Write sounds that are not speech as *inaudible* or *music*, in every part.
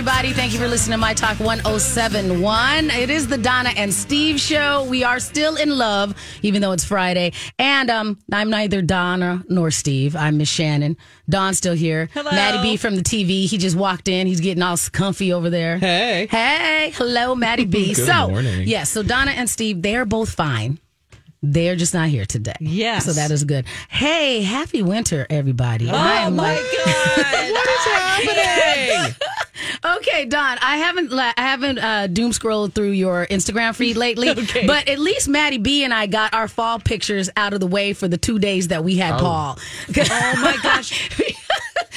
Everybody. Thank you for listening to My Talk 1071. It is the Donna and Steve show. We are still in love, even though it's Friday. And um, I'm neither Donna nor Steve. I'm Miss Shannon. Don's still here. Hello. Maddie B from the TV. He just walked in. He's getting all comfy over there. Hey. Hey. Hello, Maddie B. *laughs* Good so, morning. yes, so Donna and Steve, they're both fine. They're just not here today. Yes. So that is good. Hey, happy winter, everybody. Oh my like- god! What is? Okay, Don. I haven't la- I haven't uh, doom scrolled through your Instagram feed lately, *laughs* Okay. but at least Maddie B and I got our fall pictures out of the way for the two days that we had Paul. *laughs* oh my gosh! *laughs*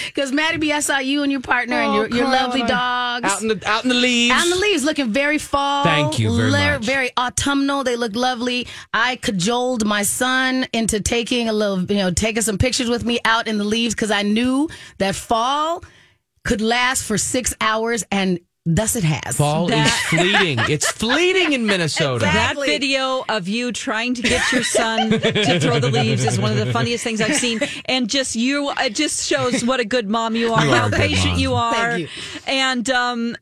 Because Maddie B, I saw you and your partner and Oh, your, your lovely dogs. Out in the out in the leaves. Out in the leaves, looking very fall. Thank you very much. Very autumnal. They look lovely. I cajoled my son into taking a little, you know, taking some pictures with me out in the leaves because I knew that fall could last for six hours, and thus it has. Fall That- is fleeting. It's fleeting in Minnesota. Exactly. That video of you trying to get your son to throw the leaves is one of the funniest things I've seen, and just you, it just shows what a good mom you are, You are how patient mom. you are, Thank you. and um.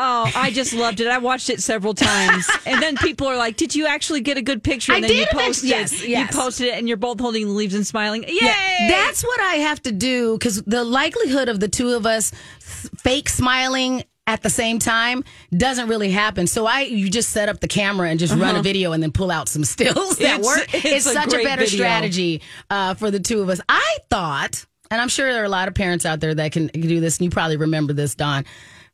Oh, I just loved it. I watched it several times, *laughs* and then people are like, "Did you actually get a good picture?" And I then you did eventually- posted, yes, yes. you posted it, and you're both holding the leaves and smiling. Yay! Yeah, that's what I have to do because the likelihood of the two of us fake smiling at the same time doesn't really happen. So I, you just set up the camera and just run a video and then pull out some stills *laughs* that It's- work. it's It's, a such a better video. strategy uh, for the two of us. I thought, and I'm sure there are a lot of parents out there that can, can do this, and you probably remember this, Don,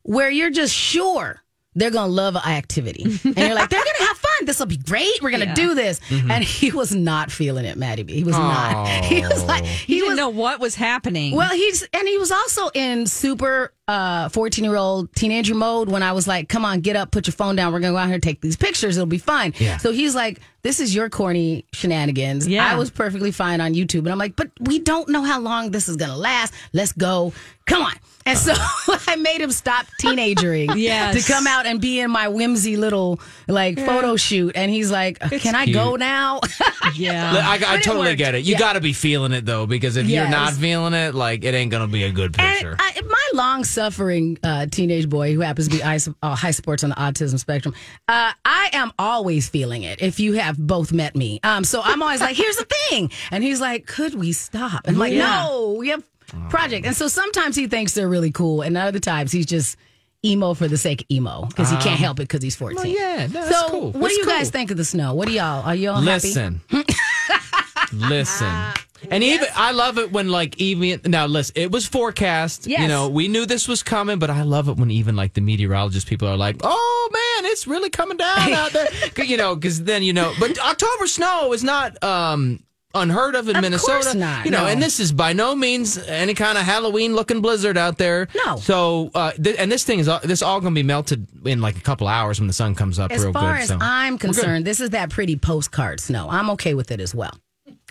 where you're just sure. They're gonna love activity, and you're like, they're gonna have fun. This will be great. We're gonna do this, mm-hmm. and he was not feeling it, Maddie B. He was not. *laughs* He was like, he, he didn't was know what was happening. well, he's and he was also in super uh 14 year old teenager mode when I was like, come on, get up, put your phone down. We're gonna go out here and take these pictures. It'll be fun. Yeah. So he's like, this is your corny shenanigans. Yeah. I was perfectly fine on YouTube. And I'm like, but we don't know how long this is gonna last. Let's go. Come on. And so *laughs* I made him stop teenagering *laughs* Yes. to come out and be in my whimsy little like photo shoot. And he's like, Can I go now? *laughs* yeah. I, I But it totally worked. get it. You Yeah. got to be feeling it though, because if you're not feeling it, like it ain't gonna be a good picture. And I, my long suffering uh, teenage boy, who happens to be high, uh, high sports on the autism spectrum, uh, I am always feeling it. If you have both met me, um, so I'm always like, "Here's the thing," and he's like, "Could we stop?" And I'm like, Yeah. "No, we have project." And so sometimes he thinks they're really cool, and other times he's just emo for the sake of emo because he can't help it because he's 14. Well, yeah, no, so cool. what do That's you guys think of the snow? What do y'all? Are y'all happy? *laughs* Listen. listen. And even I love it when like even now listen, it was forecast. You know, we knew this was coming, but I love it when even like the meteorologist people are like, "Oh man, it's really coming down out there *laughs* you know, because then you know. But October snow is not um unheard of in Of Minnesota. not, You know, no. and this is by no means any kind of Halloween looking blizzard out there. No. So uh, th- and this thing is all, this all going to be melted in like a couple hours when the sun comes up As real far good. as so. I'm concerned, this is that pretty postcard snow. I'm okay with it as well.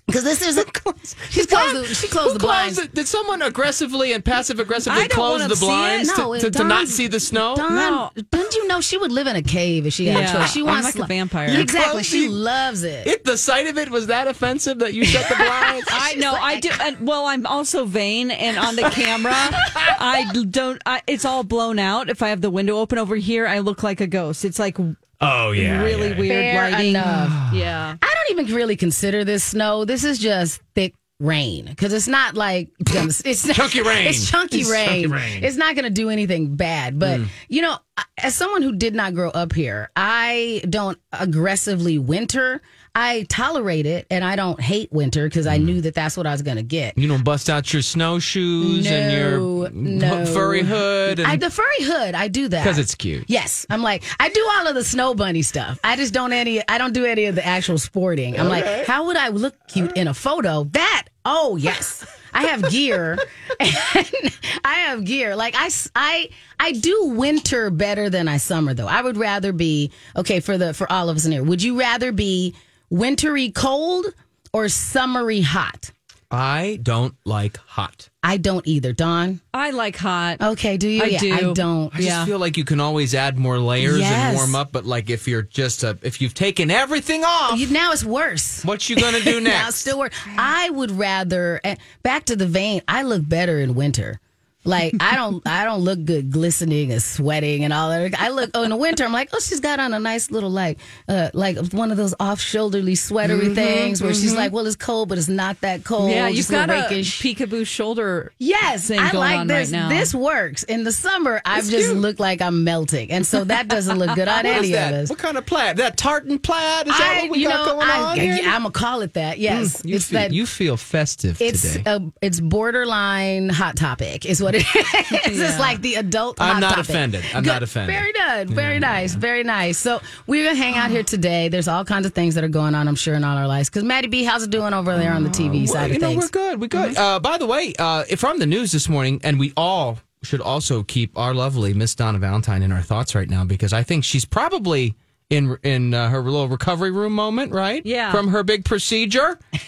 Because this is a, *laughs* she's closed the, she closed Who the blinds. closed it? Did someone aggressively and passive aggressively close the blinds No, to, to, to not see the snow? Dawn, No. don't you know she would live in a cave if she had Yeah, a choice? She I'm wants like a li- vampire. Exactly. Close She the- loves it. If the sight of it was that offensive that you shut the blinds, *laughs* I know I do. And, well, I'm also vain, and on the camera, *laughs* I don't. I, it's all blown out. If I have the window open over here, I look like a ghost. It's like oh yeah, really yeah. weird Fair lighting. enough. *sighs* Yeah. I don't even really consider this snow. This is just thick rain because it's not like *laughs* *laughs* it's Chunky rain. It's chunky It's rain. chunky rain. Mm. It's not going to do anything bad. But you know, as someone who did not grow up here, I don't aggressively winter. I tolerate it, and I don't hate winter because Mm. I knew that that's what I was going to get. You don't bust out your snowshoes and your No, *laughs* no. furry hood I, the furry hood, I do that because it's cute. Yes, I'm like I do all of the snow bunny stuff. I just don't any. I don't do any of the actual sporting. I'm like, how would I look cute in a photo? That oh yes, I have gear. and *laughs* *laughs* I have gear. Like I, I, I do winter better than I summer though. I would rather be okay for the for all of us in here. Would you rather be wintry cold or summery hot? I don't like hot. I don't either. Dawn. I like hot. Okay, do you? I yeah, do. I don't. I just Yeah. feel like you can always add more layers Yes. and warm up, but like if you're just a, if you've taken everything off, You- now it's worse. what you gonna do *laughs* now next? it's still work. I would rather eh, back to the vain. I look better in winter. Like I don't, I don't look good glistening and sweating and all that. I look oh in the winter. I'm like, oh, she's got on a nice little like, uh, like one of those off shoulderly sweatery mm-hmm, things where she's mm-hmm. like, well, it's cold, but it's not that cold. yeah, you've got a rakish. peekaboo shoulder. Yes, thing I going like on this. right now. This works. In the summer, I It's just cute. look like I'm melting, and so that doesn't look good on *laughs* any of us. What kind of plaid? That tartan plaid? Is that I, what we you got know, going I, on here? am gonna call it that. Yes, mm, you, it's feel, that. you feel festive It's today. a, it's borderline hot topic is what it is. *laughs* It's like the adult. I'm not topic. offended. I'm Good. not offended. Very good. Very nice. Very nice. So we're gonna hang out here today. There's all kinds of things that are going on. I'm sure in all our lives. Because Maddie B, how's it doing over there on the TV Well, side you of know, things? we're good. We're good. Uh, by the way, uh, from the news this morning, and we all should also keep our lovely Miss Donna Valentine in our thoughts right now because I think she's probably in in uh, her little recovery room moment, right? Yeah. From her big procedure. *laughs*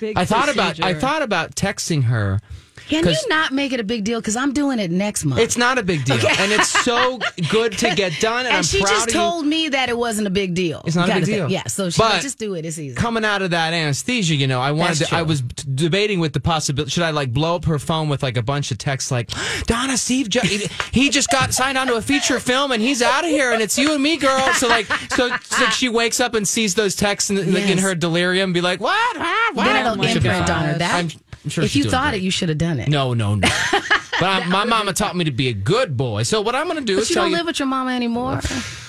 Big I thought about I thought about texting her. Can you not make it a big deal? Because I'm doing it next month. It's not a big deal, and it's so *laughs* good to get done. And, and I'm she just told me that it wasn't a big deal. It's not a big deal. Yeah. So she But just do it. It's easy. coming out of that anesthesia, you know, I wanted to, I was debating with the possibility, should I like blow up her phone with like a bunch of texts like, Donna, Steve, he just got signed onto a feature film and he's out of here and it's you and me, girl. So like, so, so she wakes up and sees those texts in, in her delirium and be like, what? Ah, what? then it'll imprint on her. That I'm, I'm sure if you thought great. it, you should have done it. No, no, no. But I, my mama taught me to be a good boy. So what I'm going to do But is you tell don't you. live with your mama anymore.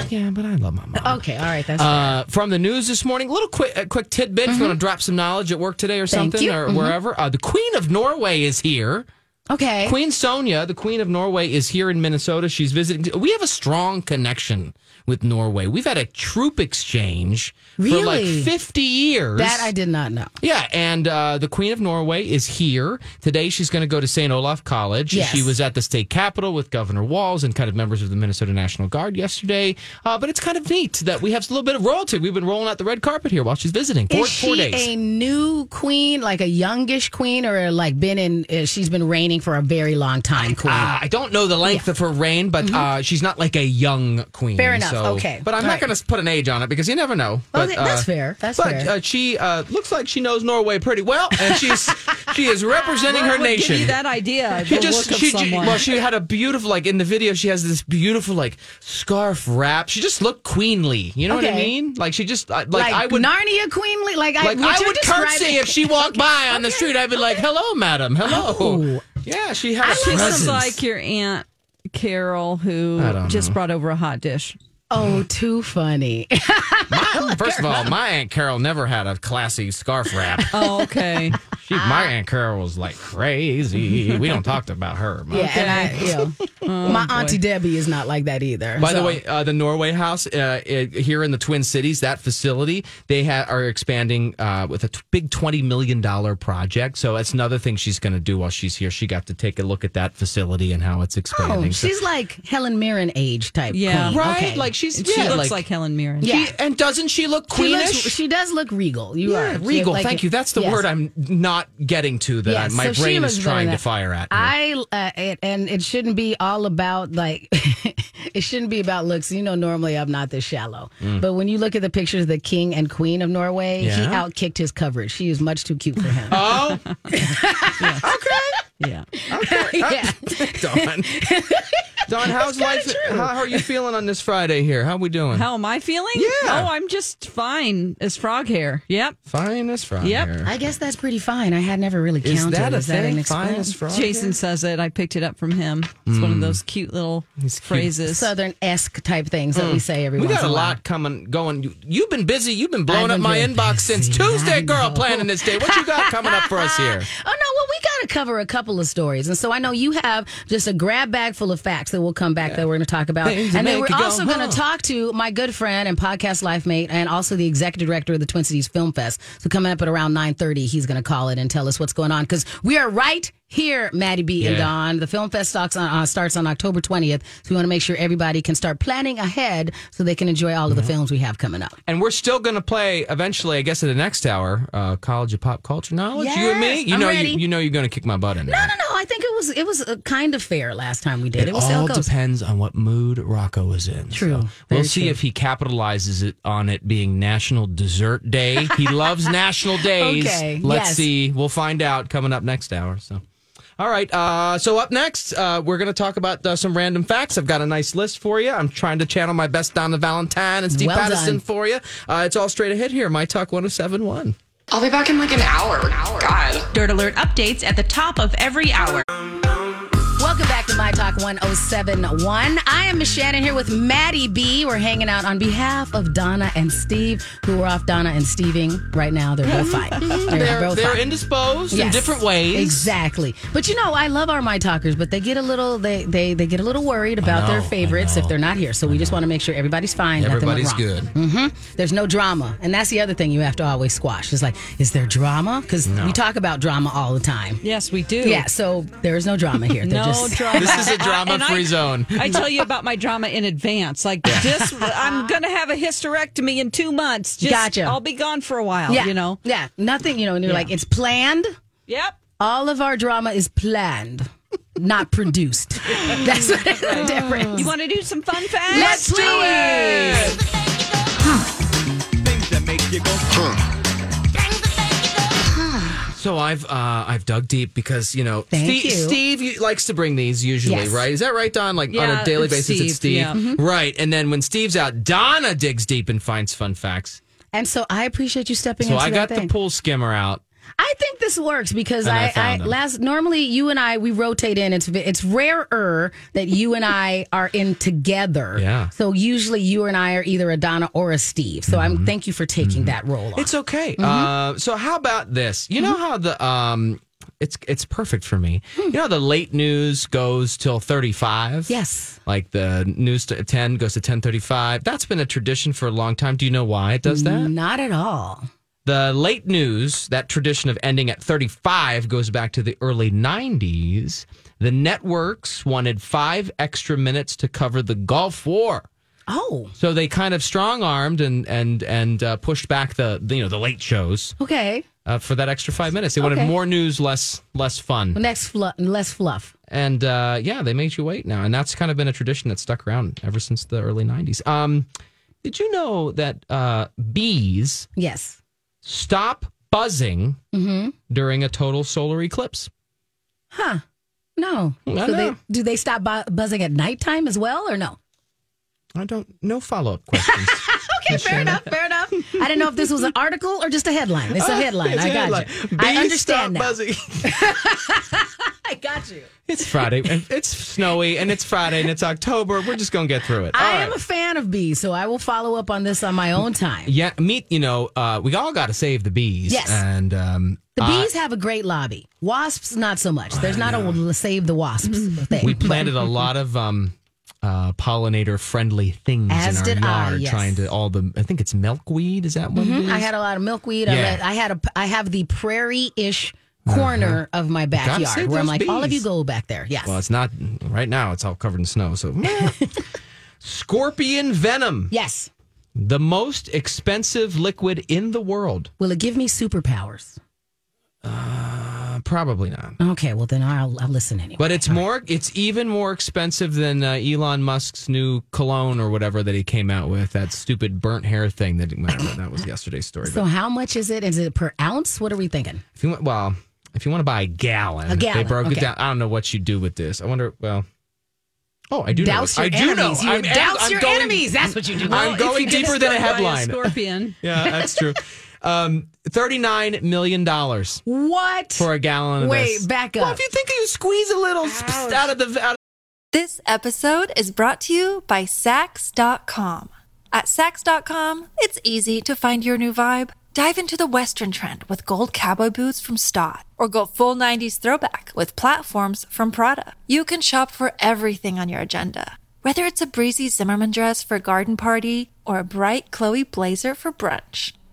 yeah, but I love my mom. Okay, all right, that's. Uh, from the news this morning, a little quick, a quick tidbit. If you want to drop some knowledge at work today or Mm-hmm. Thank something, you. or Mhm. wherever, uh, the Queen of Norway is here. okay. Queen Sonja, the Queen of Norway, is here in Minnesota. She's visiting. We have a strong connection with Norway. We've had a troop exchange for like 50 years. That I did not know. Yeah, and uh, the Queen of Norway is here today. She's going to go to St. Olaf College. Yes. She was at the state capitol with Governor Walz and kind of members of the Minnesota National Guard yesterday. Uh, but it's kind of neat that we have a little bit of royalty. We've been rolling out the red carpet here while she's visiting. Four, Is she four days. a new queen, like a youngish queen, or like been in? Uh, she's been reigning for a very long time, queen. Uh, I don't know the length of her reign, but uh, she's not like a young queen. Mm-hmm. Fair enough. So- Okay. But I'm All not right. going to put an age on it because you never know. But, Okay, that's uh, fair. That's but fair. Uh, she uh, looks like she knows Norway pretty well, and she's *laughs* she is representing her would nation. Give you that idea. She the just look of she well she had a beautiful like in the video she has this beautiful like scarf wrap. She just looked queenly. You know what I mean? Like she just uh, like, like I would Narnia queenly, like, I, like what I would curtsy describing- if she walked by on the street. I'd be like, "Hello, madam. Hello." Oh. Yeah, she has. a She looks like your aunt Carol, who just know. brought over a hot dish. Oh, too funny. *laughs* My- first of all, my aunt Carol never had a classy scarf wrap. *laughs* Oh, okay. She, my aunt Carol was like crazy. We don't talk about her. much. yeah, and I, you *laughs* know, Oh, my auntie Debbie is not like that either. By the way, uh, the Norway House uh, it, here in the Twin Cities, that facility, they ha- are expanding uh, with a t- big twenty million dollar project. So that's another thing she's going to do while she's here. She got to take a look at that facility and how it's oh, expanding. So- she's like Helen Mirren age type. Yeah. queen. right, Okay. like she's She yeah, looks like, Helen Mirren. Yeah. She- and doesn't she look She, looks, queenish? she does look regal. You yeah, are regal. like- Thank you. That's the yes. word I'm not getting to. That Yes, I, my so brain is trying to fire at. I uh, it, and it shouldn't be all about like *laughs* it shouldn't be about looks. You know, normally I'm not this shallow, but when you look at the pictures of the king and queen of Norway, he Mm. Outkicked his coverage. She is much too cute for him. oh, *laughs* *laughs* okay. Yeah. *laughs* yeah. *laughs* Dawn. Dawn, how's life? How, how are you feeling on this Friday here? How are we doing? How am I feeling? Yeah. Oh, I'm just fine as frog hair. Yep. Fine as frog Yep. I guess that's pretty fine. I had never really Is counted. that a Is that thing? an Fine as frog Jason hair? says it. I picked it up from him. It's one of hmm. those cute little He's cute. phrases. Southern esque type things that we hmm. say every We once got a in a lot coming, going. You- You've been busy. You've been blowing I've up my very inbox since. Tuesday, girl. Planning this day. What you got coming up for us here? *laughs* Oh no, well we got to cover a couple of stories, and so I know you have just a grab bag full of facts that we'll come back that we're going to talk about, Things and then we're also going to talk to my good friend and podcast life mate, and also the executive director of the Twin Cities Film Fest. So coming up at around nine thirty, he's going to call it and tell us what's going on because we are right here, Maddie B and Don. The film fest starts on, uh, starts on October twentieth, so we want to make sure everybody can start planning ahead so they can enjoy all of the films we have coming up. And we're still going to play eventually. I guess at the next hour, uh, College of Pop Culture Knowledge. you and me. You I'm know, ready. you, you know, you're going to kick my butt in there. No, no, no. I think it was it was uh, kind of fair last time we did. It, It was all depends on what mood Rocco is in. True. So we'll see true. if he capitalizes it on it being National Dessert Day. He loves *laughs* National Days. Okay, Let's yes. see. We'll find out coming up next hour. So. All right. Uh, so up next, uh, we're going to talk about uh, some random facts. I've got a nice list for you. I'm trying to channel my best Donna Valentine and Steve Well Patterson done. for you. Uh, it's all straight ahead here. My Talk 1071. I'll be back in like an hour. God. Dirt Alert updates at the top of every hour. Welcome back to My Talk 1071. I am Miss Shannon here with Maddie B. We're hanging out on behalf of Donna and Steve, who are off Donna and Steving right now. They're both fine. Mm-hmm. They're, They're, both they're fine. indisposed in different ways. Exactly. But you know, I love our My Talkers, but they get a little they they, they get a little worried about know, their favorites if they're not here. So we just want to make sure everybody's fine. nothing went Everybody's wrong. good. Mm-hmm. There's no drama. And that's the other thing you have to always squash. It's like, is there drama? Because we talk about drama all the time. yes, we do. Yeah, so there is no drama here. No just, drama. This is a drama And free I- zone. I tell you about my drama in advance. Like this, I'm going to have a hysterectomy in two months. Just, Gotcha. I'll be gone for a while. Yeah, You know. yeah, nothing. You know, and you're Yeah. like, it's planned. Yep. All of our drama is planned, not produced. *laughs* That's what the oh. difference. You want to do some fun facts? Let's do it. So I've uh, I've dug deep because you know Steve, you. Steve likes to bring these usually, Yes. right? Is that right, Don? Like on a daily it's basis, it's Steve, Steve, yeah. right? And then when Steve's out, Donna digs deep and finds fun facts. And so I appreciate you stepping So into I got that the pool skimmer out. I think this works because And I I, I, last normally you and I we rotate in. It's it's rarer that you and I are in together. Yeah. So usually you and I are either a Donna or a Steve. So I'm thank you for taking that role on. Mm-hmm. It's okay. Mm-hmm. Uh, so how about this? You know how the um, it's it's perfect for me. Hmm. You know the late news goes till thirty five. yes. Like the news to ten goes to ten thirty five. That's been a tradition for a long time. Do you know why it does that? Not at all. The late news, that tradition of ending at 35 goes back to the early 90s. The networks wanted five extra minutes to cover the Gulf War. Oh, So they kind of strong armed and and and uh, pushed back the, the, you know the late shows okay. uh, for that extra five minutes. They wanted Okay. more news, less less fun, Next fluff, less fluff. and uh, yeah, they made you wait now, and that's kind of been a tradition that's stuck around ever since the early '90s. Um, did you know that uh, bees Yes. Stop buzzing Mm-hmm. during a total solar eclipse. Huh. No. I so know. they do they stop bu- buzzing at nighttime as well or no? I don't no follow up questions. *laughs* Okay, fair enough, fair enough. I didn't know if this was an *laughs* article or just a headline. It's a headline. It's I a got headline. you. I understand stop now. buzzing. *laughs* I got you. it's Friday. and It's snowy and it's Friday and it's October. We're just gonna get through it. I All am right. a fan of bees, so I will follow up on this on my own time. yeah, meet. You know, uh, we all got to save the bees. Yes. and um, The I- bees have a great lobby. Wasps, not so much. There's not a save the wasps *laughs* thing. we planted a lot of um, uh, pollinator friendly things As in our did I, yard, yes. trying to all the. I think it's milkweed. Is that what it is? I had a lot of milkweed. I, Yeah. I had a. I have the prairie-ish corner of my backyard where I'm like, all of you go back there. Yes. Well, it's not right now. It's all covered in snow. So, *laughs* scorpion venom. yes. The most expensive liquid in the world? Will it give me superpowers? Uh, probably not. Okay, well then I'll, I'll listen anyway. But it's more. It's even more expensive than uh, Elon Musk's new cologne or whatever that he came out with. That stupid burnt hair thing. That that was yesterday's story. So But how much is it? Is it per ounce? What are we thinking? if you want, well, if you want to buy a gallon, A gallon, they broke okay. it down. I don't know what you do with this. I wonder. Well, oh, I do Douse know. your I do enemies. know. You I'm, douse I'm your going- enemies. That's what you do. I'm going deeper than a headline. *laughs* scorpion. yeah, that's true. Um, Thirty-nine million dollars What? for a gallon of Wait, this. back Well, up. if you think you squeeze a little sp- out of the out This episode is brought to you by Saks.com. At Saks.com, it's easy to find your new vibe. Dive into the Western trend with gold cowboy boots from Staud, or go full 90s throwback with platforms from Prada. You can shop for everything on your agenda, whether it's a breezy Zimmermann dress for a garden party or a bright Chloe blazer for brunch.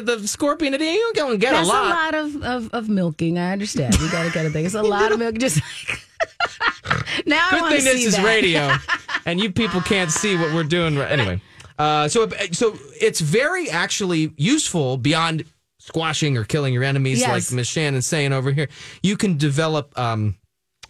The scorpion, you don't go and get That's a lot. That's a lot of, of, of milking. I understand. You got to get a thing. It's a lot of milk. Just like *laughs* now, Good thing see this is that. radio, *laughs* and you people can't see what we're doing. right- Anyway, uh, so so it's very actually useful beyond squashing or killing your enemies, Yes. like Miss Shannon's saying over here. You can develop um,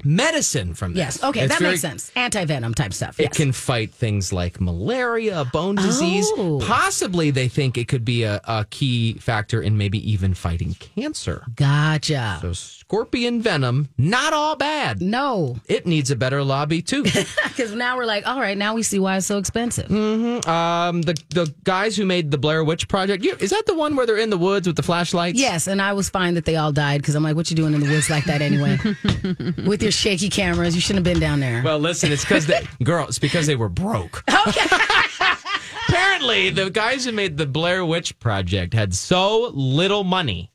medicine from this. Yes. Okay, It's that very- makes sense. Anti venom type stuff. It Yes. can fight things like malaria, bone disease. Oh. Possibly, they think it could be a, a key factor in maybe even fighting cancer. Gotcha. So, scorpion venom, not all bad. No, It needs a better lobby too. *laughs* because now we're like, all right, now we see why it's so expensive. Um, the the guys who made the Blair Witch Project, you, is that the one where they're in the woods with the flashlights? Yes, and I was fine that they all died because I'm like, what you doing in the woods like that anyway? *laughs* With your shaky cameras, you shouldn't have been down there. Well, listen, it's because they *laughs* girl, it's because they were broke. Okay. Apparently, the guys who made the Blair Witch Project had so little money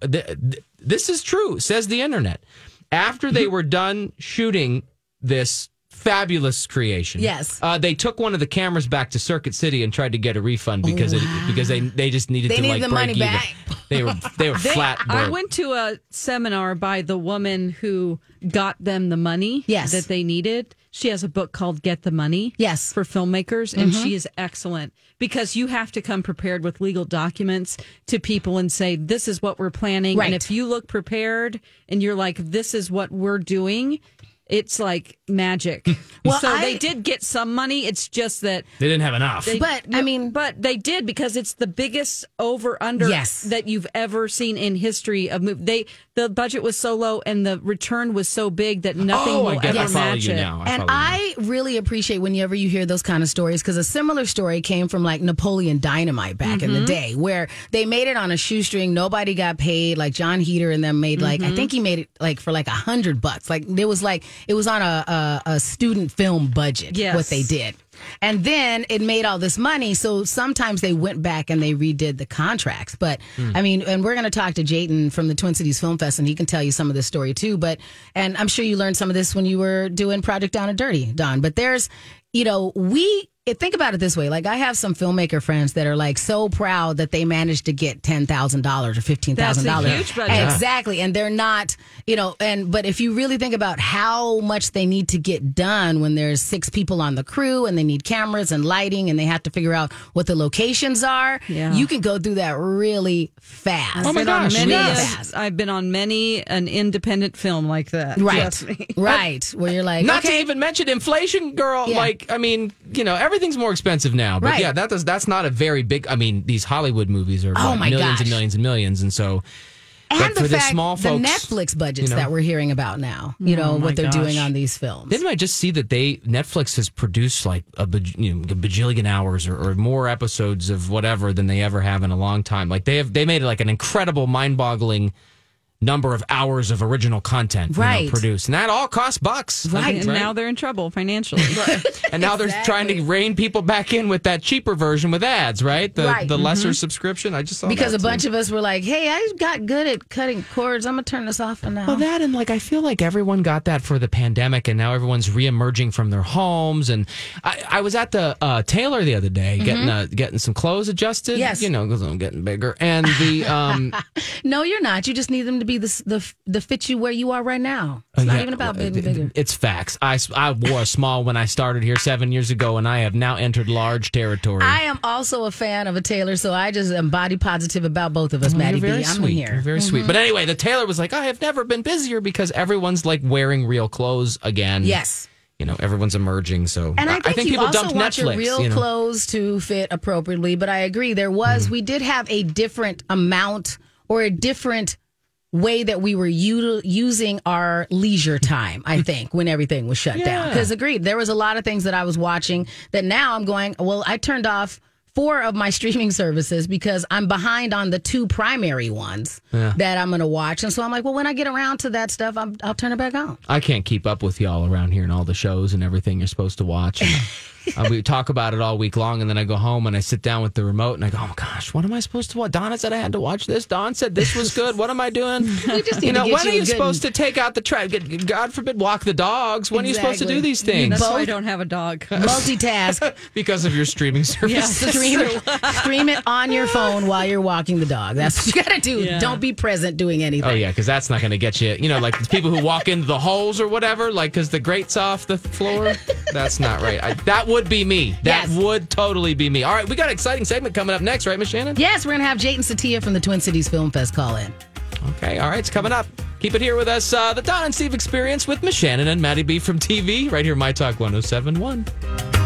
that th- th- this is true. Says the internet. After they were done shooting this fabulous creation, Yes. uh, they took one of the cameras back to Circuit City and tried to get a refund because it, because they they just needed They to needed like the break money even. back. *laughs* They were they were They- flat broke. I went to a seminar by the woman who got them the money Yes. that they needed. She has a book called Get the Money. Yes. Mm-hmm. For filmmakers. And she is excellent because you have to come prepared with legal documents to people and say, this is what we're planning. Right. And if you look prepared and you're like, this is what we're doing, it's like magic. *laughs* Well, so I- they did get some money. It's just that they didn't have enough. they- But, I mean- but they did because it's the biggest over under Yes. that you've ever seen in history of movie. They the budget was so low and the return was so big that nothing oh, will I ever I match you it. now. I and follow you. I really appreciate whenever you hear those kind of stories because a similar story came from like Napoleon Dynamite back in the mm-hmm. day where they made it on a shoestring. Nobody got paid. Like Jon Heder and them made like, I mm-hmm. think he made it like for like a hundred bucks. Like there was like, it was on a, a, a student film budget, Yes. what they did. And then it made all this money. So sometimes they went back and they redid the contracts. But hmm. I mean, and we're going to talk to Jatin from the Twin Cities Film Fest and he can tell you some of this story too. But, and I'm sure you learned some of this when you were doing Project Down and Dirty, Don. But there's, you know, we, it, think about it this way. Like I have some filmmaker friends that are like so proud that they managed to get ten thousand dollars or fifteen thousand That's dollars. a huge budget. Exactly, and they're not, you know, and but if you really think about how much they need to get done when there's six people on the crew and they need cameras and lighting and they have to figure out what the locations are, Yeah. you can go through that really fast. Oh my gosh, many, really a- fast. I've been on many an independent film like that. Right, Trust me. right, where you're like, Not okay, to even mention inflation, girl. Yeah. Like, I mean, you know, everything's more expensive now. But Right. yeah, that does that's not a very big. I mean, these Hollywood movies are Oh what, my millions gosh. and millions and millions, and so. and but the for the fact small the folks, Netflix budgets you know. that we're hearing about now, you know, Oh what they're doing on these films. Didn't I just see that they Netflix has produced like a, baj- you know, a bajillion hours or, or more episodes of whatever than they ever have in a long time? Like they have they made like an incredible, mind-boggling number of hours of original content you know, Right. produced, and that all costs bucks. Right. And now they're in trouble financially. *laughs* and now they're trying to rein people back in with that cheaper version with ads, right? The Right. the lesser subscription. I just saw because that a bunch of us were like, "Hey, I got good at cutting cords. I'm gonna turn this off for now." Well, that and like I feel like everyone got that for the pandemic, and now everyone's reemerging from their homes. And I, I was at the uh, tailor the other day getting uh, getting some clothes adjusted. Mm-hmm. Yes. you know, because I'm getting bigger. And the um, *laughs* no, you're not. You just need them to be the the the fit you where you are right now. It's not even about well, being bigger. It's facts. I, I wore a small when I started here seven years ago, and I have now entered large territory. I am also a fan of a tailor, so I just am body positive about both of us, Oh, Maddie B. I'm sweet. here. You're very sweet. But anyway, the tailor was like, I have never been busier because everyone's like wearing real clothes again. Yes. You know, everyone's emerging. So And I think, you people also dumped want Netflix. your real you know. clothes to fit appropriately. But I agree, there was Mm-hmm. we did have a different amount or a different way that we were util- using our leisure time. I *laughs* think when everything was shut down. Because agreed, there was a lot of things that I was watching that now I'm going. Well, I turned off. Four of my *laughs* streaming services because I'm behind on the two primary ones that I'm going to watch, and so I'm like, well, when I get around to that stuff, I'm, I'll turn it back on. I can't keep up with y'all around here and all the shows and everything you're supposed to watch. *laughs* *laughs* And, uh, we talk about it all week long, and then I go home and I sit down with the remote and I go, "Oh my gosh, what am I supposed to watch?" Donna said I had to watch this. Don said this was good. What am I doing? *laughs* We just you know, when you are you supposed to take out the trash? God forbid, walk the dogs. When are you supposed to do these things? That's why I don't have a dog. *laughs* multitask? because of your streaming service. stream it, stream it on your phone while you're walking the dog. That's what you got to do. Yeah. Don't be present doing anything. Oh yeah, because that's not going to get you. You know, like the people who walk into the holes or whatever, like because the grate's off the floor. That's not right. I, that would be me. That Yes. would totally be me. All right, we got an exciting segment coming up next, right, Miss Shannon? Yes, we're gonna have Jatin Setia from the Twin Cities Film Fest call in. Okay, all right, it's coming up. Keep it here with us. Uh, the Don and Steve Experience with Miss Shannon and Maddie B from TV, right here, My Talk 1071.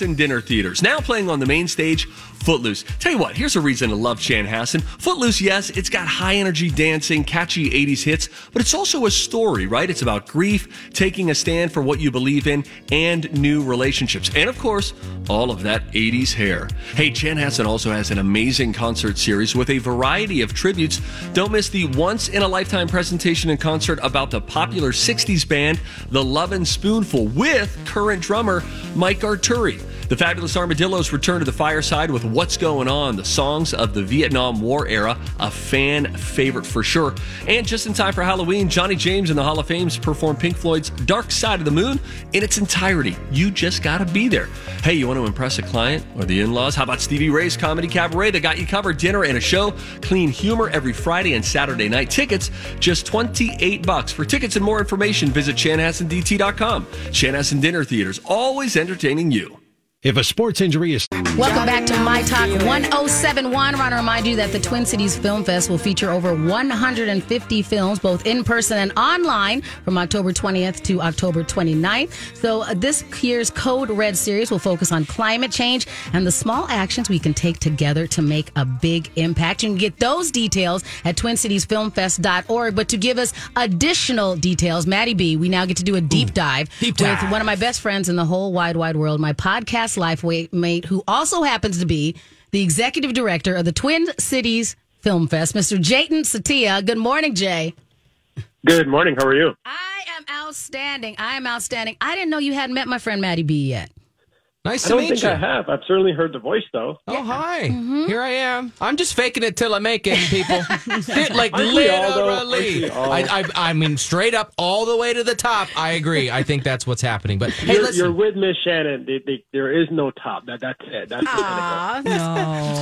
In dinner theaters. Now playing on the main stage, Footloose. Tell you what, here's a reason to love Chanhassen. Footloose, yes, it's got high energy dancing, catchy 80s hits, but it's also a story, right? It's about grief, taking a stand for what you believe in, and new relationships. And of course, all of that 80s hair. Hey, Chanhassen also has an amazing concert series with a variety of tributes. Don't miss the once in a lifetime presentation and concert about the popular 60s band, The Lovin' Spoonful, with current drummer Mike Arturi. The Fabulous Armadillos return to the fireside with What's Going On, the songs of the Vietnam War era, a fan favorite for sure. And just in time for Halloween, Johnny James and the Hall of Fames perform Pink Floyd's Dark Side of the Moon in its entirety. You just gotta be there. Hey, you want to impress a client or the in laws? How about Stevie Ray's Comedy Cabaret? that got you covered dinner and a show, clean humor every Friday and Saturday night. Tickets just 28 bucks. For tickets and more information, visit chanhassendt.com. Chanhassen Dinner Theaters, always entertaining you. If a sports injury is Welcome back to My Talk 1071. I want to remind you that the Twin Cities Film Fest will feature over 150 films, both in person and online, from October 20th to October 29th. So, uh, this year's Code Red series will focus on climate change and the small actions we can take together to make a big impact. You can get those details at twincitiesfilmfest.org. But to give us additional details, Maddie B, we now get to do a deep dive deep with one of my best friends in the whole wide, wide world, my podcast life mate, who also happens to be the executive director of the Twin Cities Film Fest, Mr. Jatin Setia. Good morning, Jay. Good morning. How are you? I am outstanding. I am outstanding. I didn't know you hadn't met my friend Maddie B yet. Nice I to don't meet think you. I have. I've certainly heard the voice, though. Oh, hi. Mm-hmm. Here I am. I'm just faking it till I make it, people. *laughs* like Aren't we all, though? Aren't literally. I, I, I mean, straight up all the way to the top. I agree. I think that's what's happening. But hey, you're, you're with Miss Shannon. They, they, there is no top. That that's it. That's the pinnacle.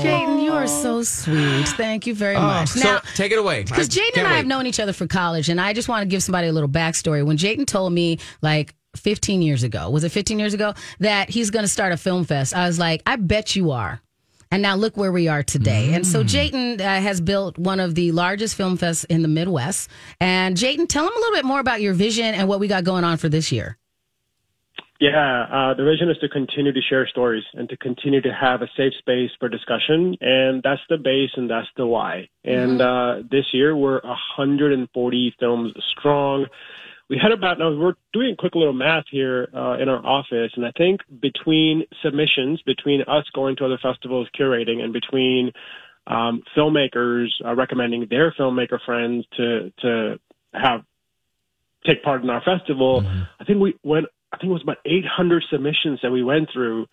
Jatin, you are so sweet. Thank you very Oh, much. so Now, take it away. Because Jatin can't and I wait. have known each other for college, and I just want to give somebody a little backstory. When Jatin told me, like, 15 years ago, was it 15 years ago, that he's going to start a film fest, I was like, I bet you are. And now look where we are today. And so Jatin uh, has built one of the largest film fests in the Midwest. And Jatin, tell him a little bit more about your vision and what we got going on for this year. Yeah, uh, the vision is to continue to share stories and to continue to have a safe space for discussion, and that's the base and that's the why. And uh, this year we're 140 films strong. We had about now we're doing a quick little math here uh, in our office, and I think between submissions, between us going to other festivals curating, and between um, filmmakers uh, recommending their filmmaker friends to to have take part in our festival, I think we went. I think it was about 800 submissions that we went through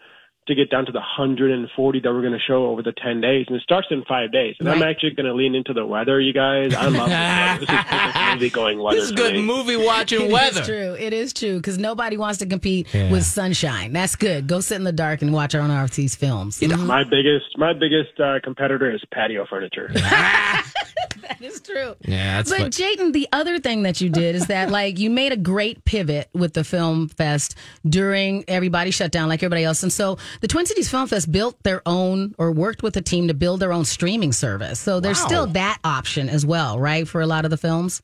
to get down to the 140 that we're going to show over the 10 days, and it starts in five days. And I'm actually going to lean into the weather, you guys. I love this weather. This is *laughs* perfect movie going weather. This is good me. movie watching weather. *laughs* It is true. It is true because nobody wants to compete Yeah. with sunshine. That's good. Go sit in the dark and watch our own RT's films. My biggest, my biggest uh, competitor is patio furniture. *laughs* *laughs* That is true. Yeah, that's but what- Jatin, the other thing that you did is that like you made a great pivot with the film fest during everybody shut down like everybody else. And so the Twin Cities Film Fest built their own or worked with a team to build their own streaming service. So there's Wow. still that option as well, right? For a lot of the films.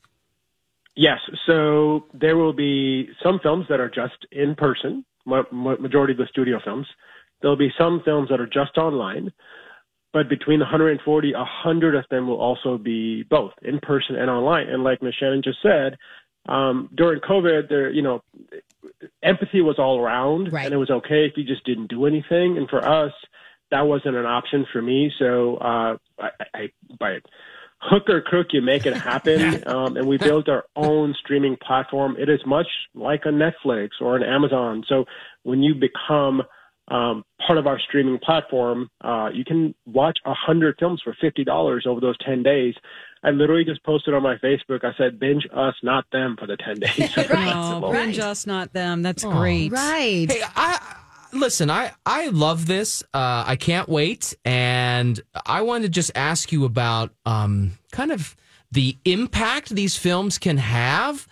Yes. So there will be some films that are just in person, ma- ma- majority of the studio films. There'll be some films that are just online, but between the 140, 100 of them will also be both in person and online. And like Ms. Shannon just said, um, during COVID, there, you know, empathy was all around, and it was okay if you just didn't do anything. And for us, that wasn't an option for me. So uh, I, I, by hook or crook, you make it happen. *laughs* um, and we built our own streaming platform. It is much like a Netflix or an Amazon. So when you become um, part of our streaming platform, uh, you can watch a hundred films for fifty dollars over those ten days. I literally just posted on my Facebook. I said, "Binge us, not them," for the ten days. *laughs* Oh, binge us, not them. That's great. Right. Hey, I listen. I I love this. Uh, I can't wait, and I wanted to just ask you about um, kind of the impact these films can have.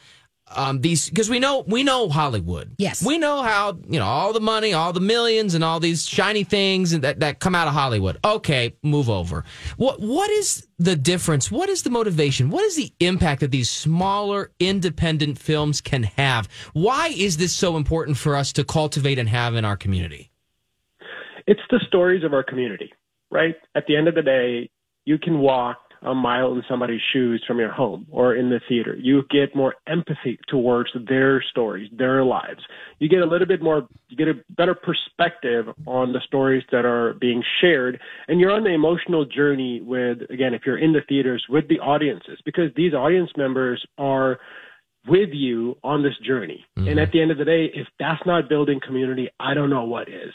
Um, these because we know we know Hollywood. Yes, we know how you know all the money, all the millions, and all these shiny things and that that come out of Hollywood. Okay, move over. What what is the difference? What is the motivation? What is the impact that these smaller independent films can have? Why is this so important for us to cultivate and have in our community? it's the stories of our community, right? At the end of the day, you can walk a mile in somebody's shoes from your home or in the theater. You get more empathy towards their stories, their lives. You get a little bit more, you get a better perspective on the stories that are being shared. And you're on the emotional journey with, again, if you're in the theaters with the audiences, because these audience members are with you on this journey. And mm-hmm. at the end of the day, if that's not building community, I don't know what is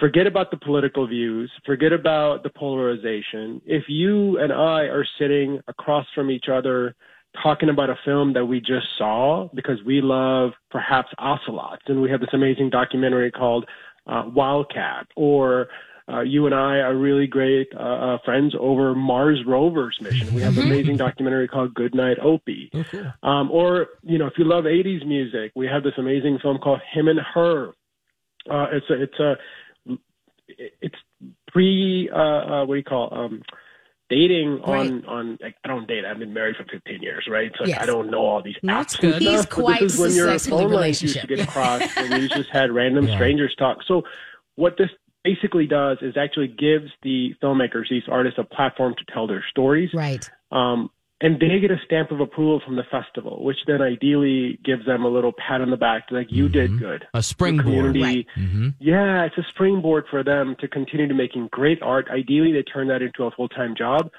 forget about the political views, forget about the polarization. If you and I are sitting across from each other talking about a film that we just saw because we love perhaps ocelots and we have this amazing documentary called uh, Wildcat or uh, you and I are really great uh, uh, friends over Mars Rover's mission. We have an amazing documentary called Good Night Oppy. Um, or, you know, if you love 80s music, we have this amazing film called Him and Her. Uh, it's a, it's a, it's pre uh, uh what do you call um dating on on like, I don't date. I've been married for 15 years, right? So like, Yes. I don't know all these That's apps and good. He's quite this is when your phone lines used to get crossed and you just had random *laughs* Yeah. strangers talk. So what this basically does is actually gives the filmmakers, these artists, a platform to tell their stories. Right. Um, and they get a stamp of approval from the festival, which then ideally gives them a little pat on the back, like you did good. A springboard. Community, Mm-hmm. yeah, it's a springboard for them to continue to making great art. Ideally, they turn that into a full time job.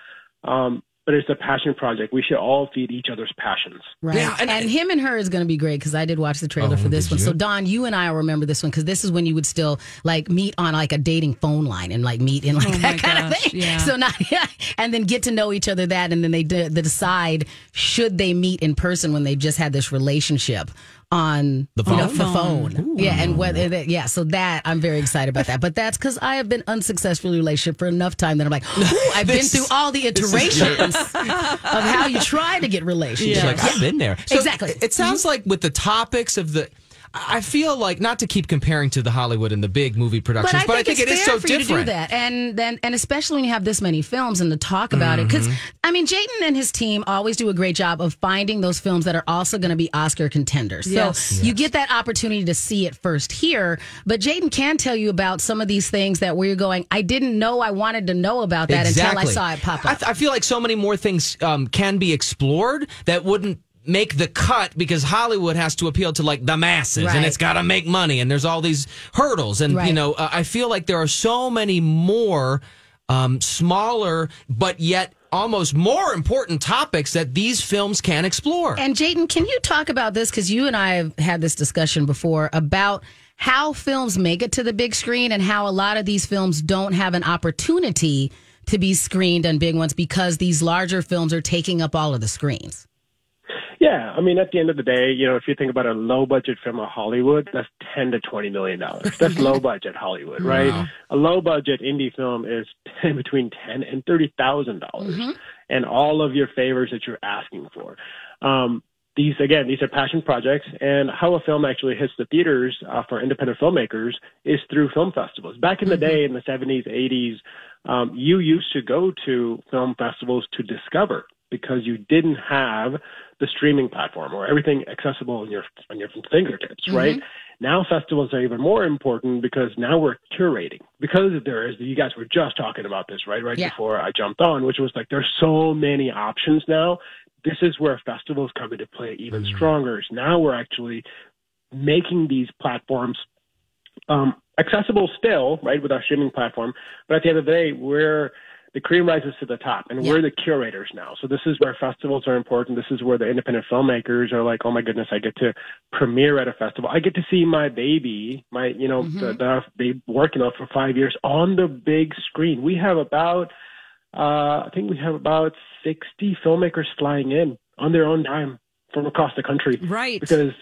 Um, but it's a passion project. We should all feed each other's passions. Right. Yeah, and, him and her is going to be great because I did watch the trailer Oh, for this one. you? So Don, you and I will remember this one because this is when you would still like meet on like a dating phone line and like meet in like Oh, that my kind of thing. yeah. So not *laughs* yeah, and then get to know each other that, and then they, de- they decide should they meet in person when they just had this relationship on The you know, phone? the phone. Yeah, and whether that, yeah, so that I'm very excited about that. But that's because I have been unsuccessful in a relationship for enough time that I'm like, ooh, *laughs* I've been through all the this is your- iterations *laughs* of how you try to get relationships. She's like, I've been there. So exactly. It, it sounds mm-hmm. like with the topics of the. I feel like not to keep comparing to the Hollywood and the big movie productions, but I think, it's it is so for different. you to do that, and then and especially when you have this many films and to talk about it, because. I mean, Jatin and his team always do a great job of finding those films that are also going to be Oscar contenders. So Yes. you get that opportunity to see it first here, but Jatin can tell you about some of these things that where you're going. I didn't know I wanted to know about that until I saw it pop I, up. I feel like so many more things um, can be explored that wouldn't make the cut because Hollywood has to appeal to like the masses Right. and it's got to make money and there's all these hurdles and you know uh, I feel like there are so many more um, smaller but yet almost more important topics that these films can explore. And Jatin, can you talk about this? Because you and I have had this discussion before about how films make it to the big screen and how a lot of these films don't have an opportunity to be screened on big ones because these larger films are taking up all of the screens. Yeah, I mean, at the end of the day, you know, if you think about a low budget film of Hollywood, that's ten to twenty million dollars. That's low budget Hollywood, right? A low budget indie film is 10, *laughs* between ten and thirty thousand dollars, and all of your favors that you're asking for. Um, these again, these are passion projects, and how a film actually hits the theaters uh, for independent filmmakers is through film festivals. Back in the day, in the '70s, '80s, um, you used to go to film festivals to discover because you didn't have the streaming platform or everything accessible on your on your fingertips, right? Now festivals are even more important because now we're curating because there is you guys were just talking about this right right Yeah. before I jumped on, which was like there's so many options now. This is where festivals come into play even stronger. Is now we're actually making these platforms um, accessible still, right, with our streaming platform. But at the end of the day, we're the cream rises to the top, and we're the curators now. So this is where festivals are important. This is where the independent filmmakers are like, oh my goodness, I get to premiere at a festival. I get to see my baby, my you know, the, that I've been working on for five years on the big screen. We have about, uh, I think we have about sixty filmmakers flying in on their own dime from across the country, Right. Because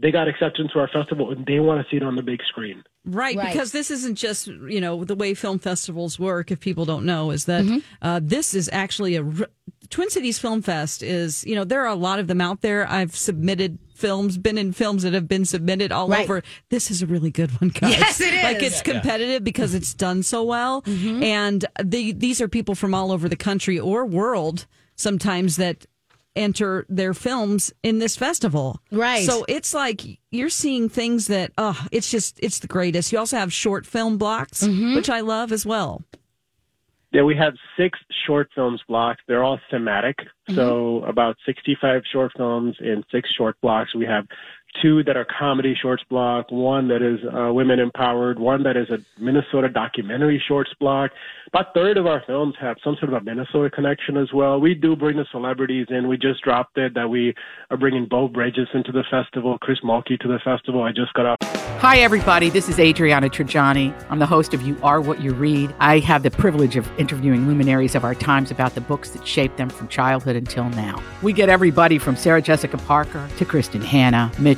they got acceptance to our festival and they want to see it on the big screen. Right, Right. because this isn't just you know the way film festivals work. If people don't know, is that Mm-hmm. uh, this is actually a r- Twin Cities Film Fest. Is you know there are a lot of them out there. I've submitted films, been in films that have been submitted all Right. over. This is a really good one, guys. Yes, it Like is. it's competitive because it's done so well, Mm-hmm. and the, these are people from all over the country or world sometimes that enter their films in this festival. Right. So it's like you're seeing things that oh, it's just it's the greatest. You also have short film blocks, Mm-hmm. which I love as well. Yeah, we have six short films blocks. They're all thematic. So about 65 short films in six short blocks. We have two that are comedy shorts block, one that is uh, women empowered, one that is a Minnesota documentary shorts block. About third of our films have some sort of a Minnesota connection as well. We do bring the celebrities in. We just dropped it that we are bringing Bo Bridges into the festival, Chris Mulkey to the festival. I just got off Hi, everybody. This is Adriana Trigiani. I'm the host of You Are What You Read. I have the privilege of interviewing luminaries of our times about the books that shaped them from childhood until now. We get everybody from Sarah Jessica Parker to Kristin Hannah, Mitch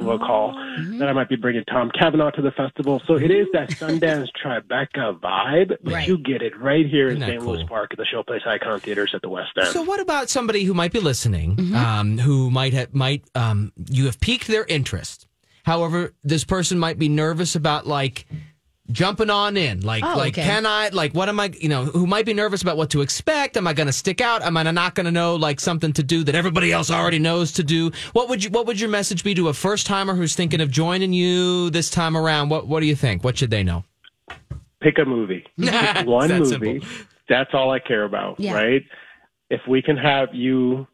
A call that I might be bringing Tom Cavanagh to the festival. So it is that *laughs* Sundance Tribeca vibe, but Right. you get it right here in Isn't that St. Louis? Park at the Showplace Icon Theaters at the West End. So what about somebody who might be listening, um, who might have might um, you have piqued their interest. However, this person might be nervous about like jumping on in. Like Oh, like okay. can I like what am I you know, who might be nervous about what to expect? Am I gonna stick out? Am I not gonna know like something to do that everybody else already knows to do? What would you what would your message be to a first timer who's thinking of joining you this time around? What what do you think? What should they know? Pick a movie. *laughs* Pick one that movie. simple. That's all I care about, Yeah. right? If we can have you,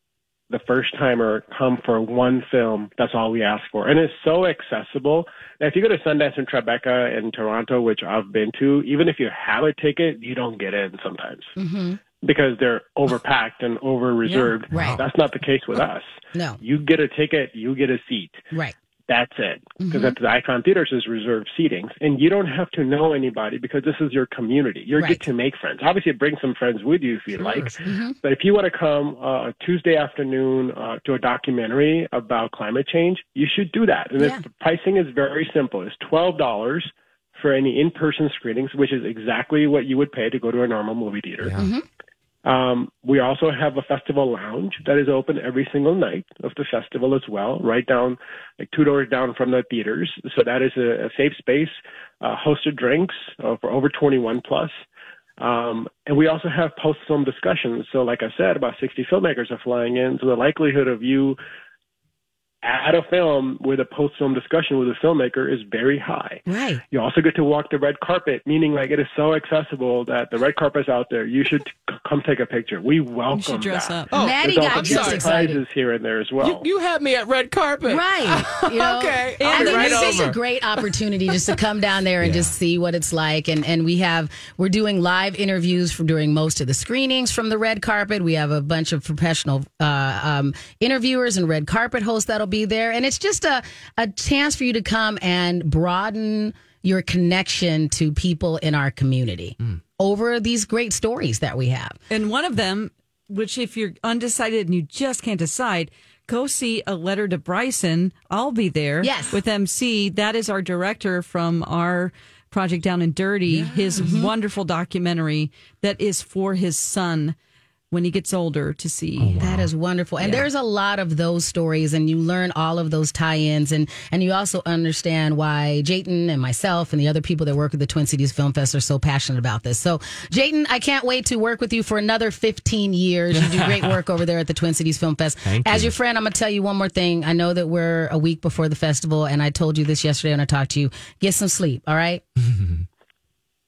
the first timer, come for one film, that's all we ask for. And it's so accessible. Now, if you go to Sundance and Tribeca in Toronto, which I've been to, even if you have a ticket, you don't get in sometimes. Mm-hmm. because they're overpacked and over reserved. right. That's not the case with us. No. You get a ticket, you get a seat. Right. That's it. Because Mhm. at the Icon Theaters is reserved seatings, and you don't have to know anybody because this is your community. You Right. get to make friends. Obviously, bring some friends with you if you like. Mhm. But if you want to come uh, Tuesday afternoon uh, to a documentary about climate change, you should do that. And Yeah. the pricing is very simple. It's twelve dollars for any in-person screenings, which is exactly what you would pay to go to a normal movie theater. Mhm. Um, we also have a festival lounge that is open every single night of the festival as well, right down, like two doors down from the theaters. So that is a, a safe space, uh, hosted drinks uh, for over 21 plus. Um, and we also have post film discussions. So, like I said, about 60 filmmakers are flying in. So the likelihood of you at a film with a post film discussion with a filmmaker is very high. Right. You also get to walk the red carpet, meaning like it is so accessible that the red carpet's out there. You should c- come take a picture. We welcome dress that. up. Oh, Maddie There's got also just excited. here and there as well. You, you had me at red carpet. Right. *laughs* You know? okay. I I'll be think right this is a great opportunity just to come down there and *laughs* just see what it's like. And and we have we're doing live interviews from during most of the screenings from the red carpet. We have a bunch of professional uh, um, interviewers and red carpet hosts that'll be there, and it's just a a chance for you to come and broaden your connection to people in our community mm. over these great stories that we have. And one of them, which if you're undecided and you just can't decide, go see a letter to Bryson. I'll be there. Yes. With MC. That is our director from our project down in Dirty, his mm-hmm. wonderful documentary that is for his son when he gets older to see. Oh, that is wonderful. And there's a lot of those stories and you learn all of those tie-ins and and you also understand why Jatin and myself and the other people that work at the Twin Cities Film Fest are so passionate about this. So, Jatin, I can't wait to work with you for another 15 years. You do great *laughs* work over there at the Twin Cities Film Fest. Thank As you. your friend, I'm going to tell you one more thing. I know that we're a week before the festival and I told you this yesterday when I talked to you. Get some sleep, all right? *laughs*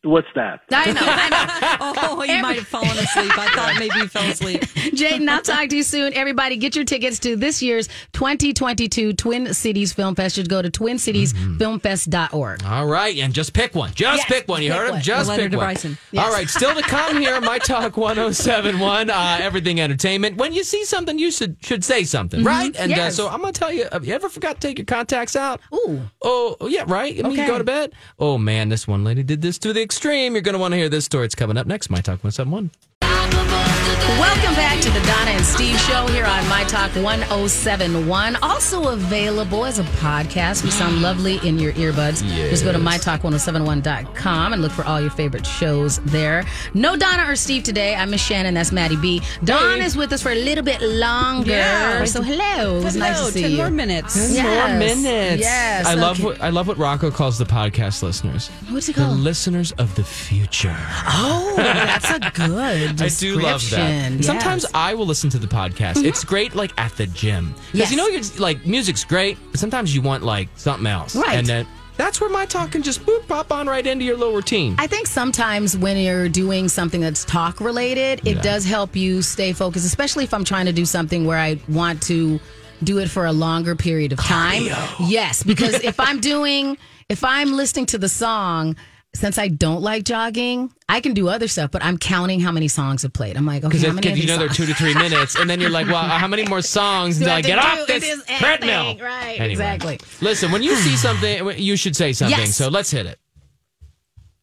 What's that? I know, I know. *laughs* Oh, you might have fallen asleep. I thought *laughs* maybe you fell asleep. Jatin, I'll talk to you soon. Everybody, get your tickets to this year's 2022 Twin Cities Film Fest. Just go to twincitiesfilmfest.org. All right, and just pick one. Just Yes, pick one. You pick heard him? Just pick one. Bryson. All right, still to come here, My Talk 1071, uh, *laughs* Everything Entertainment. When you see something, you should, should say something, right? And uh, so I'm going to tell you, have you ever forgot to take your contacts out? Ooh. Oh, yeah, right? I mean, you Okay. go to bed. Oh, man, this one lady did this to the extreme. You're going to want to hear this story. It's coming up next, My Talk 1071. Welcome back to the Donna and Steve Show here on My Talk 1071. Also available as a podcast. We sound lovely in your earbuds. Just go to mytalk1071.com and look for all your favorite shows there. No Donna or Steve today. I'm Miss Shannon. That's Maddie B. Dawn is with us for a little bit longer. Yeah. So hello. It was nice Hello, to see 10 you. more minutes. Ten Yes. more minutes. Yes, I love what I love what Rocco calls the podcast listeners. What's it called? The listeners of the future. Oh, that's a *laughs* good I do love that. Description. Sometimes I will listen to the podcast. Mm-hmm. It's great, like at the gym, because Yes. you know, you're like music's great, but sometimes you want like something else, Right. And then that's where my talk can just boop pop on right into your little routine. I think sometimes when you're doing something that's talk related, it Yeah. does help you stay focused, especially if I'm trying to do something where I want to do it for a longer period of time. Yes, because if I'm doing, if I'm listening to the song, since I don't like jogging, I can do other stuff, but I'm counting how many songs have played. I'm like, okay, Because how many of you know they're two to three *laughs* minutes, and then you're like, "Well, how many more songs Do until I I get off do this this treadmill?" thing? Right, Anyway. exactly. Listen, when you see *sighs* something, you should say something. Yes. So let's hit it.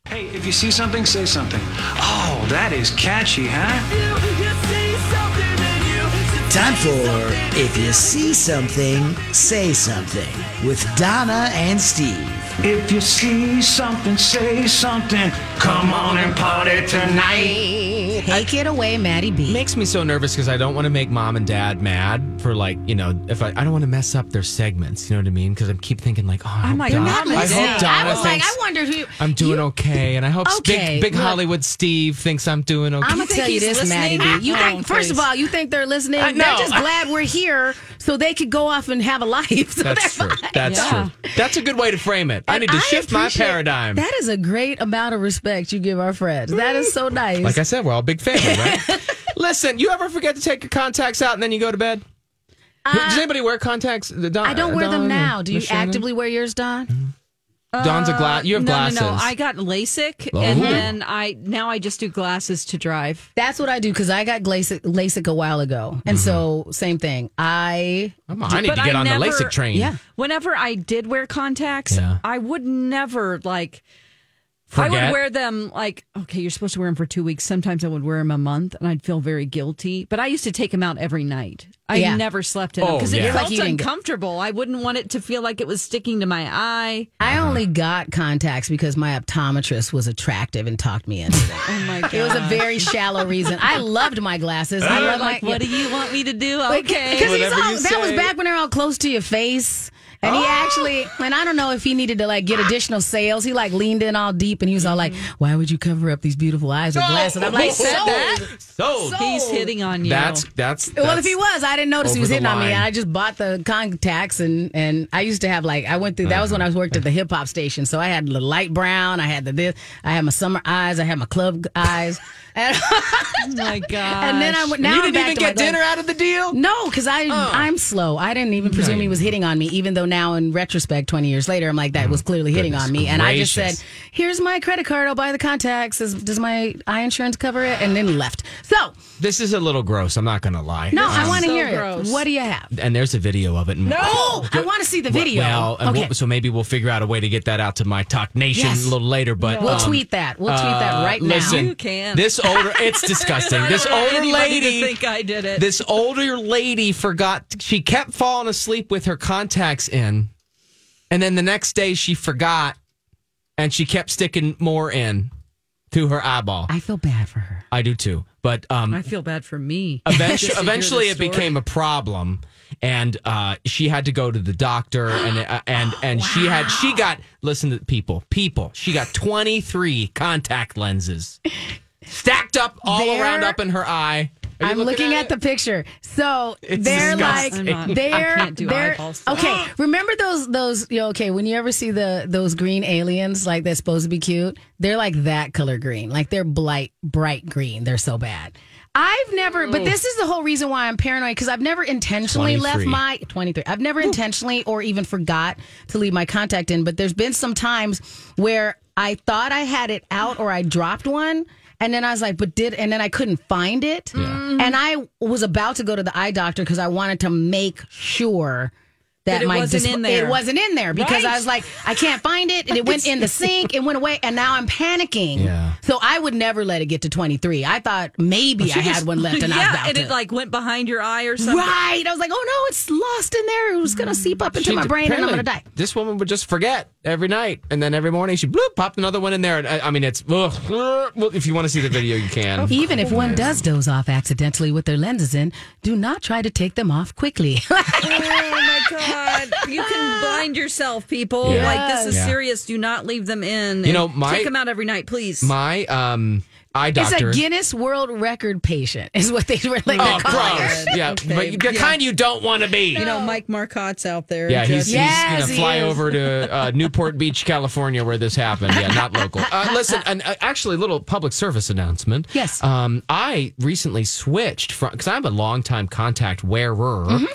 Hey, if you see something, say something. Oh, that is catchy, huh? Time for If You See Something, Say Something with Donna and Steve. If you see something, say something. Come on and party tonight. Take it away, Maddie B. makes me so nervous because I don't want to make mom and dad mad for like you know if I, I don't want to mess up their segments. You know what I mean? Because I keep thinking like, oh, I hope my Donna- God, I hope Donna. I was like, I wonder who. I'm doing you- okay, and I hope Okay, big big look. Hollywood Steve thinks I'm doing okay. I'm gonna tell you he's this, Maddie? B. You Oh, think, first of all, you think they're listening? I They're just glad we're here so they could go off and have a life. *laughs* So That's true. fine. That's Yeah. true. That's a good way to frame it. I need to shift my paradigm. That is a great amount of respect you give our friends. That is so nice. Like I said, we're all big family, right? *laughs* Listen, you ever forget to take your contacts out and then you go to bed? Does anybody wear contacts? Don- Uh, I don't wear them now. Do you actively wear yours, Don? Don's a glass. Uh, you have no, glasses. No, no, I got LASIK, Oh. and then I now I just do glasses to drive. That's what I do because I got LASIK, LASIK a while ago, and mm-hmm. so same thing. I I need to get I on the never- LASIK train. Yeah. Whenever I did wear contacts, Yeah. I would never like. I would wear them like okay, you're supposed to wear them for two weeks. Sometimes I would wear them a month, and I'd feel very guilty. But I used to take them out every night. I Yeah. never slept in them Oh, because yeah. it Like felt you uncomfortable. I wouldn't want it to feel like it was sticking to my eye. I only got contacts because my optometrist was attractive and talked me into them. *laughs* Oh my god! It was a very shallow reason. I loved my glasses. I love like, my. what do you want me to do? Okay, Because he's Whatever all, you that was back when they're all close to your face. And he oh! actually, and I don't know if he needed to like get additional sales. He like leaned in all deep and he was all like, mm-hmm. "Why would you cover up these beautiful eyes with glasses?" I'm like, He said "Sold." that? Sold. He's hitting on you. That's that's. Well, if he was, I didn't notice he was the hitting on me. And I just bought the contacts, and and I used to have like I went through. That was when I was worked at the hip hop station, so I had the light brown. I had the this. I had my summer eyes. I had my club eyes. *laughs* And, oh my god! *laughs* and then I went. And Now you didn't back even get dinner glasses. out of the deal. No, because I oh. I'm slow. I didn't even presume he was hitting on me, even though now in retrospect, 20 years later, I'm like that was clearly hitting goodness on me, and I just gracious. said, "Here's my credit card. I'll buy the contacts. Does, does my eye insurance cover it?" And then left. So This is a little gross. I'm not going to lie. no, I Um, want to so hear gross. it. What do you have? And there's a video of it. No, Oh, I want to see the video. Well, and okay. we'll- so maybe we'll figure out a way to get that out to my Talk Nation Yes. a little later. But We'll um, tweet that. We'll tweet that uh, right now. listen, You can. This older, it's disgusting. *laughs* I this don't want older anybody to lady, think I did it. this older lady forgot. She kept falling asleep with her contacts in, and then the next day she forgot, and she kept sticking more in to her eyeball. I feel bad for her. I do too. But um, I feel bad for me. *laughs* Eventually, *laughs* Just to hear eventually it became a problem, and uh, she had to go to the doctor, and uh, and and she had she got listen to people, people. She got twenty three contact lenses stacked up all There- around up in her eye. Are you I'm looking, at, it? the picture. So It's they're disgusting. like not- they're I can't do they're eyeball okay. Oh. Remember those those you know, okay when you ever see the those green aliens like they're supposed to be cute? They're like that color green, like they're bright bright green. They're so bad. I've never, but this is the whole reason why I'm paranoid because I've never intentionally left my 23. I've never intentionally or even forgot to leave my contact in, but there's been some times where I thought I had it out or I dropped one. And then I was like, but did, and then I couldn't find it. And I was about to go to the eye doctor because I wanted to make sure that, That it my wasn't in there. It wasn't in there because I was like, I can't find it. And it went in the sink. It went away. And now I'm panicking. Yeah. So I would never let it get to 23. I thought maybe I had one left *laughs* and I was yeah, about and to. it like went behind your eye or something. Right. I was like, oh no, it's lost in there. It was going to seep up into She- my brain and I'm going to die. This woman would just forget every night, and then every morning she bloop popped another one in there. And I, I mean, it's ugh, ugh. if you want to see the video, you can. *laughs* Even if one does doze off accidentally with their lenses in, do not try to take them off quickly. *laughs* Oh my god! You can *laughs* blind yourself, people. Yeah. Like this is Yeah. serious. Do not leave them in. You know, my- take them out every night, please. My um, eye it's a Guinness World Record patient, is what they were like. oh, they're calling gross! Yeah, Okay, but the yeah. kind you don't want to be. you know, Mike Marcotte's out there. Yeah, he's, just- he's going to fly is. over to uh, *laughs* Newport Beach, California, where this happened. Yeah, not local. Uh, listen, and uh, actually, a little public service announcement. Yes. Um, I recently switched from because I'm a longtime contact wearer, Mm-hmm.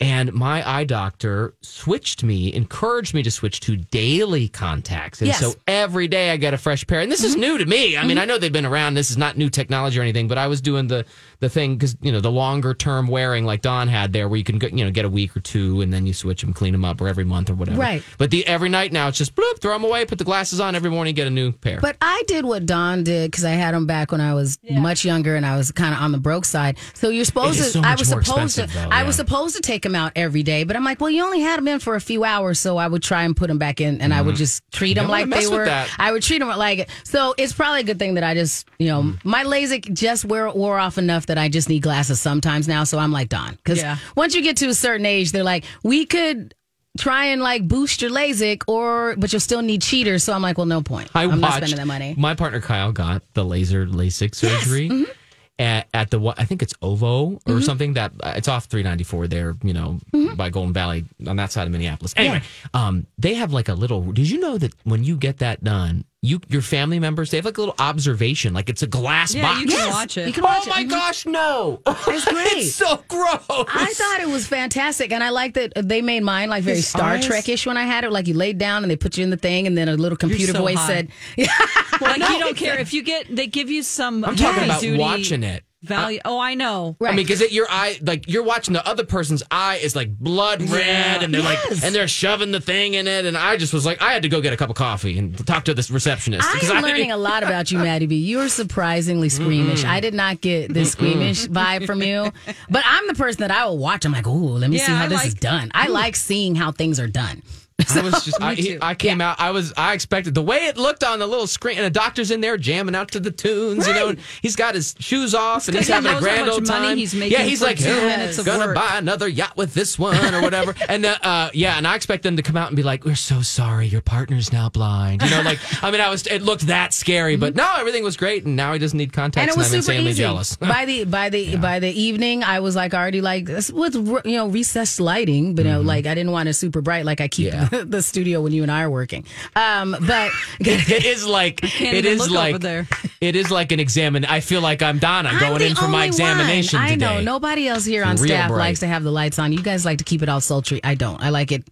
And my eye doctor switched me, encouraged me to switch to daily contacts, and Yes. Mm-hmm. so every day I get a fresh pair. And this is new to me. I mean, I know they've been around. This is not new technology or anything, but I was doing the the thing because you know the longer term wearing like Don had there, where you can you know get a week or two and then you switch them, clean them up, or every month or whatever. Right. But the every night now it's just bloop, throw them away, put the glasses on every morning, get a new pair. But I did what Don did because I had them back when I was much younger and I was kind of on the broke side. So you're supposed It to. is so I was supposed to. expensive, though, I yeah. was supposed to take them out every day, but I'm like, well, you only had them in for a few hours, so I would try and put them back in, and I would just treat them Mm-hmm. don't wanna like they were. I would treat them like it. So it's probably a good thing that I just, you know, Mm. my LASIK just wore wore off enough that I just need glasses sometimes now. So I'm like Don because Yeah. once you get to a certain age, they're like, we could. Try and like boost your LASIK, or but you'll still need cheaters. So I'm like, well, no point. I am not spending that money. My partner Kyle got the laser LASIK surgery. Mm-hmm. At, at the I think it's OVO or something that uh, it's off 394 there, you know, Mm-hmm. by Golden Valley on that side of Minneapolis. Anyway, um, they have like a little. Did you know that when you get that done, you your family members they have like a little observation, like it's a glass Yeah, box. you can Yes, watch it. you can oh watch it. my Mhm. gosh, no! It's *laughs* great. it's so gross. I thought it was fantastic, and I like that they made mine like very His Star eyes? Trek-ish when I had it. Like you laid down and they put you in the thing, and then a little computer so voice high. said, *laughs* like you don't care if you get they give you some I'm talking heavy about duty watching it. Value. oh, I know. Right. I mean, because it your eye, like you're watching the other person's eye is like blood red, Yeah. and they're Yes. like, and they're shoving the thing in it, and I just was like, I had to go get a cup of coffee and talk to this receptionist. I'm learning *laughs* a lot about you, Maddie B. You're surprisingly squeamish. I did not get this squeamish vibe from you, but I'm the person that I will watch. I'm like, oh, let me see how I this is like- done. I like seeing how things are done. *laughs* I was just, I. I came out, I was, I expected the way it looked on the little screen, and the doctor's in there jamming out to the tunes, you know, and he's got his shoes off and he's having a grand old money time. he's making yeah, he's like, "Oh, minutes of gonna work." buy another yacht with this one or whatever. *laughs* and uh, uh, yeah, and I expect them to come out and be like, we're so sorry, your partner's now blind. You know, like, *laughs* I mean, I was, it looked that scary, but no, everything was great, and now he doesn't need contacts, and and, it was I'm super insanely easy. jealous. by the by the by the evening, I was like already like with you know recessed lighting, but you know, like I didn't want it super bright like I keep Mm-hmm. Yeah. *laughs* the studio when you and I are working. Um, but *laughs* it is like can't it even is look like it is like an examine. I feel like I'm Donna I'm going in for my examination one. I today. know nobody else here on Real staff bright. likes to have the lights on. You guys like to keep it all sultry. I don't. I like it.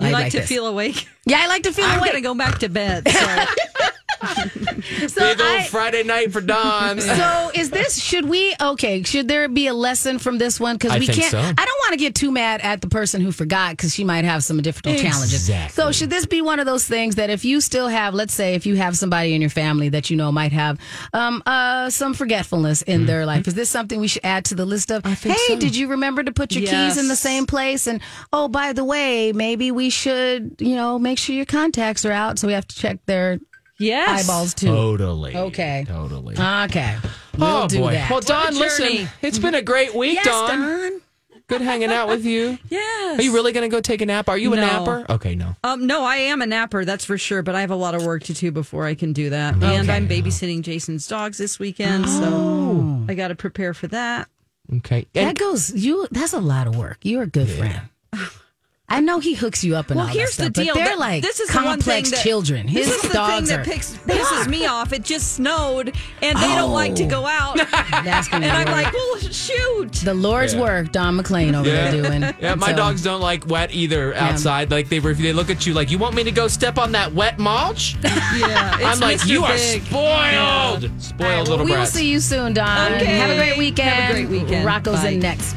You I like, to this. feel awake. Yeah, I like to feel I'm awake. gonna go back to bed. So. *laughs* So Big old I- Friday night for Don. So is this? Should we? Okay. Should there be a lesson from this one? Because we think can't. so. I don't want to get too mad at the person who forgot because she might have some difficult challenges. So should this be one of those things that if you still have, let's say, if you have somebody in your family that you know might have um, uh, some forgetfulness in their life, is this something we should add to the list of? Hey, think so. did you remember to put your keys in the same place? And oh, by the way, maybe we should, you know, make sure your contacts are out. So we have to check their yes. eyeballs too. Totally. Okay. Totally. Okay. We'll oh do boy. that. Well, Don, listen. It's been a great week, yes, Dawn. Dawn. Good hanging out with you. *laughs* Yes. Are you really going to go take a nap? Are you a napper? Okay, no. Um, no, I am a napper, that's for sure, but I have a lot of work to do before I can do that. And I'm babysitting Jason's dogs this weekend, Oh. so I got to prepare for that. Okay. That goes you. That's a lot of work. You're a good friend. I know he hooks you up and Well, all here's that stuff, the deal. but they're like this is the one complex thing that, children. His this is the thing are. that picks, pisses me off. It just snowed, and they don't like to go oh. out. *laughs* That's gonna and I'm like, well, shoot. the Lord's Yeah. work. Don McLean over yeah. there doing. Yeah, my So, dogs don't like wet either outside. Like they they look at you like you want me to go step on that wet mulch? *laughs* Yeah, I'm like Mr. you are Big. spoiled. Spoiled All right, well, little we will see you soon, Don. Okay. Have a great weekend. Have a great weekend. Rocco's Bye. in next.